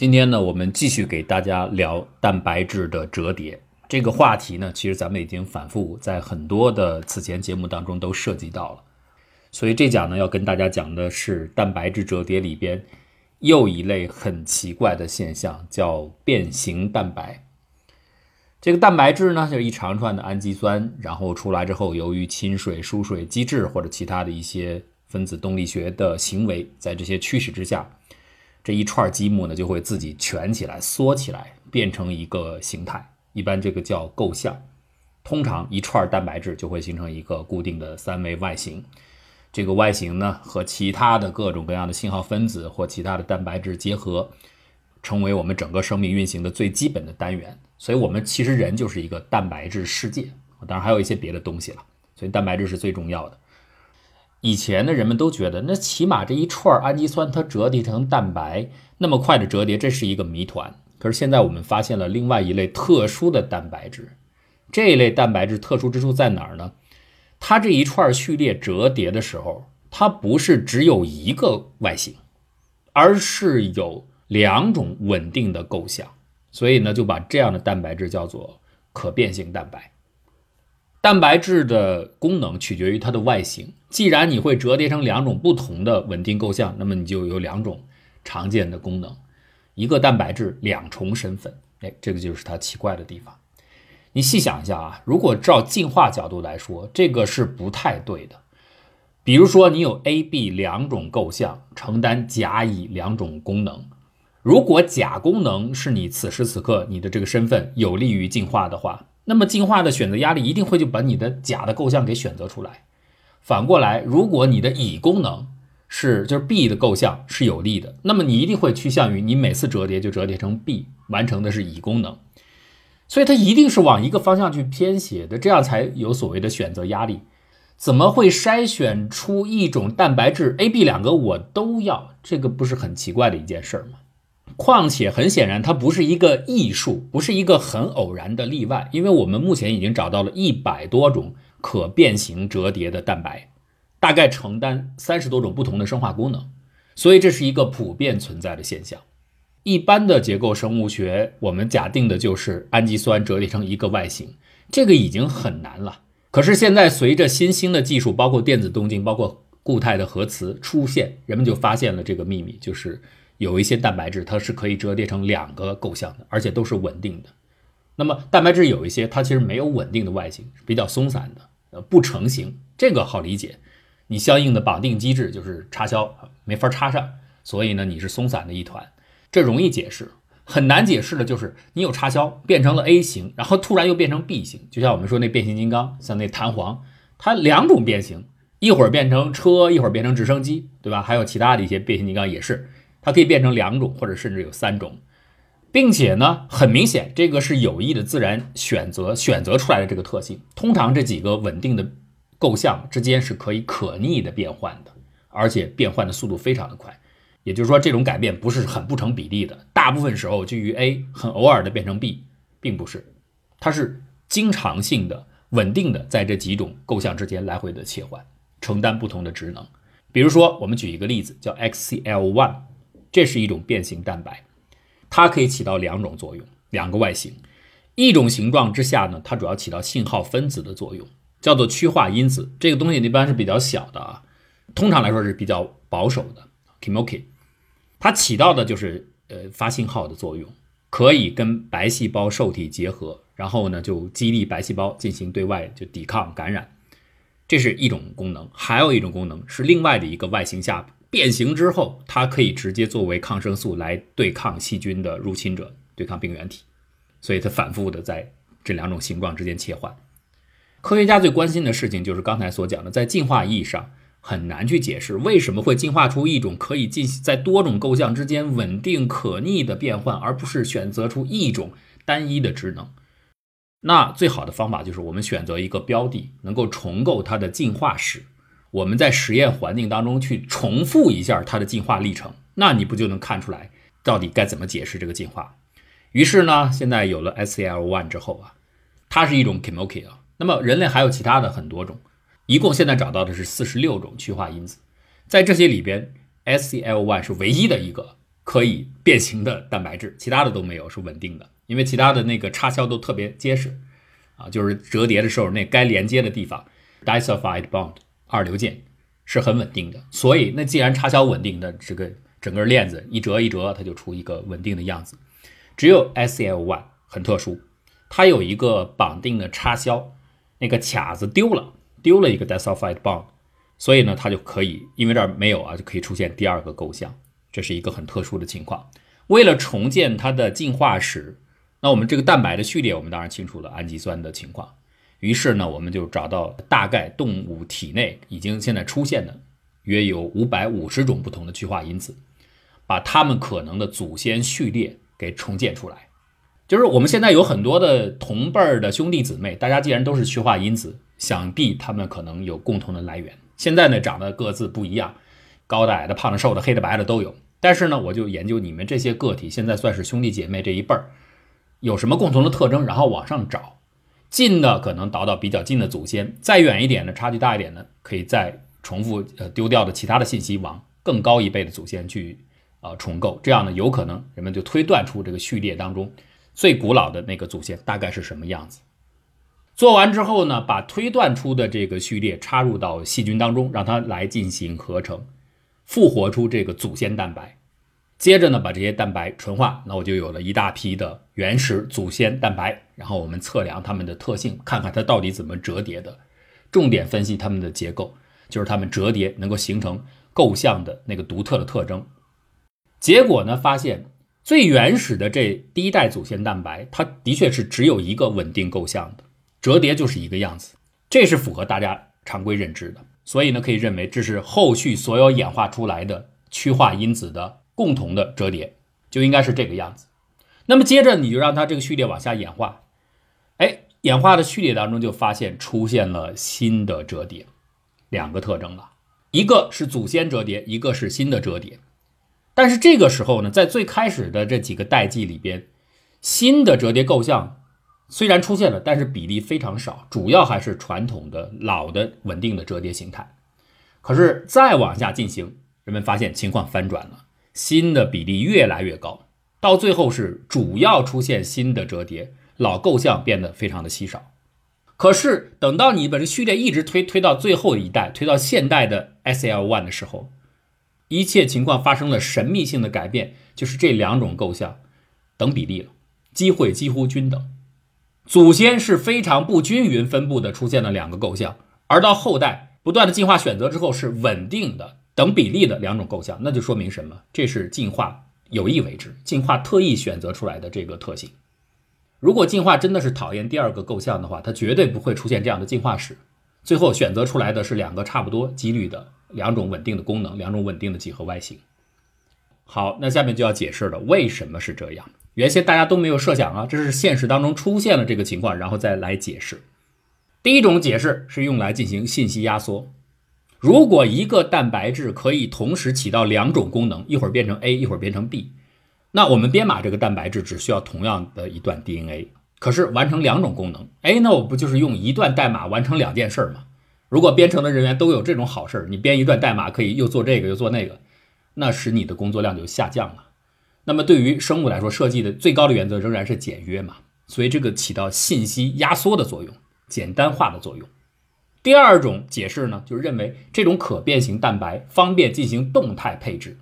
今天呢，我们继续给大家聊蛋白质的折叠这个话题呢，其实咱们已经反复在很多的此前节目当中都涉及到了。所以这讲呢，要跟大家讲的是蛋白质折叠里边又一类很奇怪的现象，叫变形蛋白。这个蛋白质呢，就是一长串的氨基酸，然后出来之后，由于亲水、疏水机制或者其他的一些分子动力学的行为，在这些驱使之下。这一串积木呢，就会自己蜷起来、缩起来，变成一个形态。一般这个叫构象。通常一串蛋白质就会形成一个固定的三维外形。这个外形呢，和其他的各种各样的信号分子或其他的蛋白质结合，成为我们整个生命运行的最基本的单元。所以，我们其实人就是一个蛋白质世界。当然，还有一些别的东西了。所以，蛋白质是最重要的。以前的人们都觉得，那起码这一串氨基酸它折叠成蛋白那么快的折叠，这是一个谜团。可是现在我们发现了另外一类特殊的蛋白质，这一类蛋白质特殊之处在哪儿呢？它这一串序列折叠的时候，它不是只有一个外形，而是有两种稳定的构象，所以呢，就把这样的蛋白质叫做可变性蛋白。蛋白质的功能取决于它的外形。既然你会折叠成两种不同的稳定构象，那么你就有两种常见的功能：一个蛋白质两重身份。哎，这个就是它奇怪的地方。你细想一下啊，如果照进化角度来说，这个是不太对的。比如说，你有 A、B 两种构象，承担甲、乙两种功能。如果甲功能是你此时此刻你的这个身份有利于进化的话。那么进化的选择压力一定会就把你的甲的构象给选择出来。反过来，如果你的乙功能是就是 B 的构象是有利的，那么你一定会趋向于你每次折叠就折叠成 B，完成的是乙功能。所以它一定是往一个方向去偏斜的，这样才有所谓的选择压力。怎么会筛选出一种蛋白质 A、B 两个我都要？这个不是很奇怪的一件事儿吗？况且很显然，它不是一个艺术，不是一个很偶然的例外，因为我们目前已经找到了一百多种可变形折叠的蛋白，大概承担三十多种不同的生化功能，所以这是一个普遍存在的现象。一般的结构生物学，我们假定的就是氨基酸折叠成一个外形，这个已经很难了。可是现在随着新兴的技术，包括电子动静，包括固态的核磁出现，人们就发现了这个秘密，就是。有一些蛋白质，它是可以折叠成两个构象的，而且都是稳定的。那么蛋白质有一些，它其实没有稳定的外形，比较松散的，呃，不成形。这个好理解，你相应的绑定机制就是插销没法插上，所以呢，你是松散的一团。这容易解释，很难解释的就是你有插销变成了 A 型，然后突然又变成 B 型。就像我们说那变形金刚，像那弹簧，它两种变形，一会儿变成车，一会儿变成直升机，对吧？还有其他的一些变形金刚也是。它可以变成两种，或者甚至有三种，并且呢，很明显，这个是有意的自然选择选择出来的这个特性。通常这几个稳定的构象之间是可以可逆的变换的，而且变换的速度非常的快。也就是说，这种改变不是很不成比例的，大部分时候基于 A 很偶尔的变成 B，并不是，它是经常性的、稳定的在这几种构象之间来回的切换，承担不同的职能。比如说，我们举一个例子，叫 XCL1。这是一种变形蛋白，它可以起到两种作用，两个外形。一种形状之下呢，它主要起到信号分子的作用，叫做趋化因子。这个东西一般是比较小的啊，通常来说是比较保守的。Kimoki，它起到的就是呃发信号的作用，可以跟白细胞受体结合，然后呢就激励白细胞进行对外就抵抗感染，这是一种功能。还有一种功能是另外的一个外形下。变形之后，它可以直接作为抗生素来对抗细菌的入侵者，对抗病原体，所以它反复的在这两种形状之间切换。科学家最关心的事情就是刚才所讲的，在进化意义上很难去解释为什么会进化出一种可以进行在多种构象之间稳定可逆的变换，而不是选择出一种单一的职能。那最好的方法就是我们选择一个标的，能够重构它的进化史。我们在实验环境当中去重复一下它的进化历程，那你不就能看出来到底该怎么解释这个进化？于是呢，现在有了 SCL1 之后啊，它是一种 Kimoki 啊。那么人类还有其他的很多种，一共现在找到的是四十六种趋化因子，在这些里边，SCL1 是唯一的一个可以变形的蛋白质，其他的都没有是稳定的，因为其他的那个插销都特别结实，啊，就是折叠的时候那该连接的地方，disulfide bond 二硫键是很稳定的。所以那既然插销稳定的，这个整个链子一折一折，它就出一个稳定的样子。只有 SL One 很特殊，它有一个绑定的插销，那个卡子丢了，丢了一个 disulfide bond，所以呢，它就可以因为这儿没有啊，就可以出现第二个构象。这是一个很特殊的情况。为了重建它的进化史，那我们这个蛋白的序列，我们当然清楚了氨基酸的情况。于是呢，我们就找到大概动物体内已经现在出现的约有五百五十种不同的去化因子，把它们可能的祖先序列给重建出来。就是我们现在有很多的同辈儿的兄弟姊妹，大家既然都是去化因子，想必他们可能有共同的来源。现在呢，长得各自不一样。高的、矮的、胖的、瘦的、黑的、白的都有，但是呢，我就研究你们这些个体，现在算是兄弟姐妹这一辈儿，有什么共同的特征，然后往上找，近的可能倒到比较近的祖先，再远一点的，差距大一点的，可以再重复呃丢掉的其他的信息往更高一辈的祖先去呃重构，这样呢，有可能人们就推断出这个序列当中最古老的那个祖先大概是什么样子。做完之后呢，把推断出的这个序列插入到细菌当中，让它来进行合成。复活出这个祖先蛋白，接着呢，把这些蛋白纯化，那我就有了一大批的原始祖先蛋白。然后我们测量它们的特性，看看它到底怎么折叠的，重点分析它们的结构，就是它们折叠能够形成构象的那个独特的特征。结果呢，发现最原始的这第一代祖先蛋白，它的确是只有一个稳定构象的，折叠就是一个样子，这是符合大家常规认知的。所以呢，可以认为这是后续所有演化出来的趋化因子的共同的折叠，就应该是这个样子。那么接着你就让它这个序列往下演化，哎，演化的序列当中就发现出现了新的折叠，两个特征了，一个是祖先折叠，一个是新的折叠。但是这个时候呢，在最开始的这几个代际里边，新的折叠构象。虽然出现了，但是比例非常少，主要还是传统的老的稳定的折叠形态。可是再往下进行，人们发现情况翻转了，新的比例越来越高，到最后是主要出现新的折叠，老构象变得非常的稀少。可是等到你把这序列一直推推到最后一代，推到现代的 SL one 的时候，一切情况发生了神秘性的改变，就是这两种构象等比例了，机会几乎均等。祖先是非常不均匀分布的，出现了两个构象，而到后代不断的进化选择之后，是稳定的等比例的两种构象，那就说明什么？这是进化有意为之，进化特意选择出来的这个特性。如果进化真的是讨厌第二个构象的话，它绝对不会出现这样的进化史。最后选择出来的是两个差不多几率的两种稳定的功能，两种稳定的几何外形。好，那下面就要解释了，为什么是这样？原先大家都没有设想啊，这是现实当中出现了这个情况，然后再来解释。第一种解释是用来进行信息压缩。如果一个蛋白质可以同时起到两种功能，一会儿变成 A，一会儿变成 B，那我们编码这个蛋白质只需要同样的一段 DNA，可是完成两种功能，哎，那我不就是用一段代码完成两件事吗？如果编程的人员都有这种好事儿，你编一段代码可以又做这个又做那个，那使你的工作量就下降了。那么对于生物来说，设计的最高的原则仍然是简约嘛，所以这个起到信息压缩的作用，简单化的作用。第二种解释呢，就是认为这种可变形蛋白方便进行动态配置。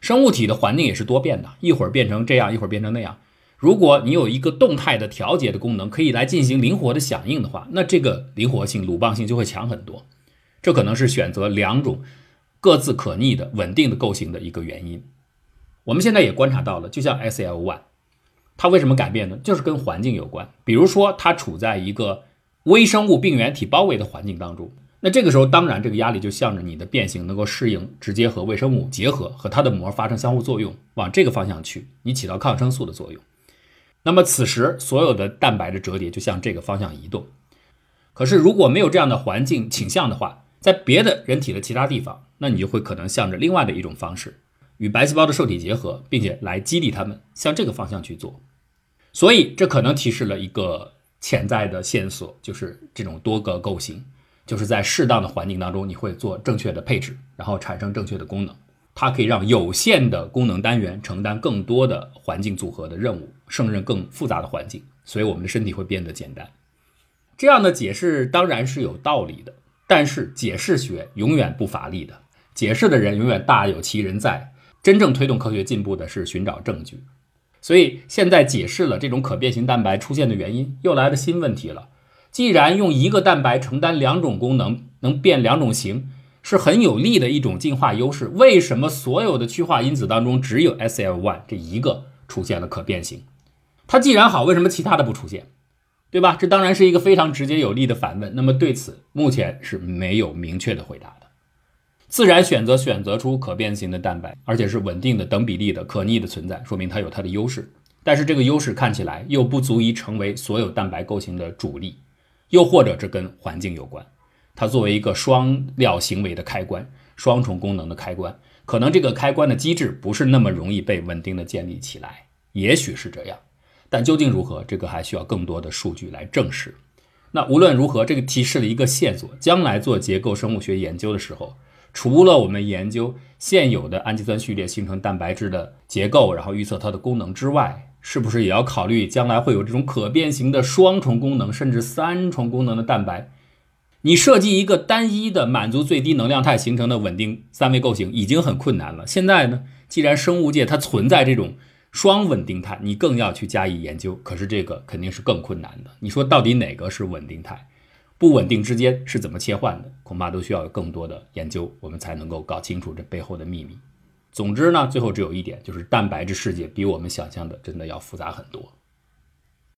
生物体的环境也是多变的，一会儿变成这样，一会儿变成那样。如果你有一个动态的调节的功能，可以来进行灵活的响应的话，那这个灵活性、鲁棒性就会强很多。这可能是选择两种各自可逆的稳定的构型的一个原因。我们现在也观察到了，就像 SLY，它为什么改变呢？就是跟环境有关。比如说，它处在一个微生物病原体包围的环境当中，那这个时候当然这个压力就向着你的变形能够适应，直接和微生物结合，和它的膜发生相互作用，往这个方向去，你起到抗生素的作用。那么此时所有的蛋白的折叠就向这个方向移动。可是如果没有这样的环境倾向的话，在别的人体的其他地方，那你就会可能向着另外的一种方式。与白细胞的受体结合，并且来激励它们向这个方向去做，所以这可能提示了一个潜在的线索，就是这种多个构型，就是在适当的环境当中，你会做正确的配置，然后产生正确的功能。它可以让有限的功能单元承担更多的环境组合的任务，胜任更复杂的环境，所以我们的身体会变得简单。这样的解释当然是有道理的，但是解释学永远不乏力的，解释的人永远大有其人在。真正推动科学进步的是寻找证据。所以现在解释了这种可变形蛋白出现的原因，又来了新问题了。既然用一个蛋白承担两种功能，能变两种形，是很有利的一种进化优势，为什么所有的趋化因子当中只有 SL1 这一个出现了可变形？它既然好，为什么其他的不出现？对吧？这当然是一个非常直接有力的反问。那么对此，目前是没有明确的回答。自然选择选择出可变形的蛋白，而且是稳定的等比例的可逆的存在，说明它有它的优势。但是这个优势看起来又不足以成为所有蛋白构型的主力，又或者这跟环境有关。它作为一个双料行为的开关，双重功能的开关，可能这个开关的机制不是那么容易被稳定的建立起来。也许是这样。但究竟如何，这个还需要更多的数据来证实。那无论如何，这个提示了一个线索：将来做结构生物学研究的时候，除了我们研究现有的氨基酸序列形成蛋白质的结构，然后预测它的功能之外，是不是也要考虑将来会有这种可变形的双重功能甚至三重功能的蛋白？你设计一个单一的满足最低能量态形成的稳定三维构型已经很困难了。现在呢，既然生物界它存在这种。双稳定态，你更要去加以研究。可是这个肯定是更困难的。你说到底哪个是稳定态？不稳定之间是怎么切换的？恐怕都需要有更多的研究，我们才能够搞清楚这背后的秘密。总之呢，最后只有一点，就是蛋白质世界比我们想象的真的要复杂很多。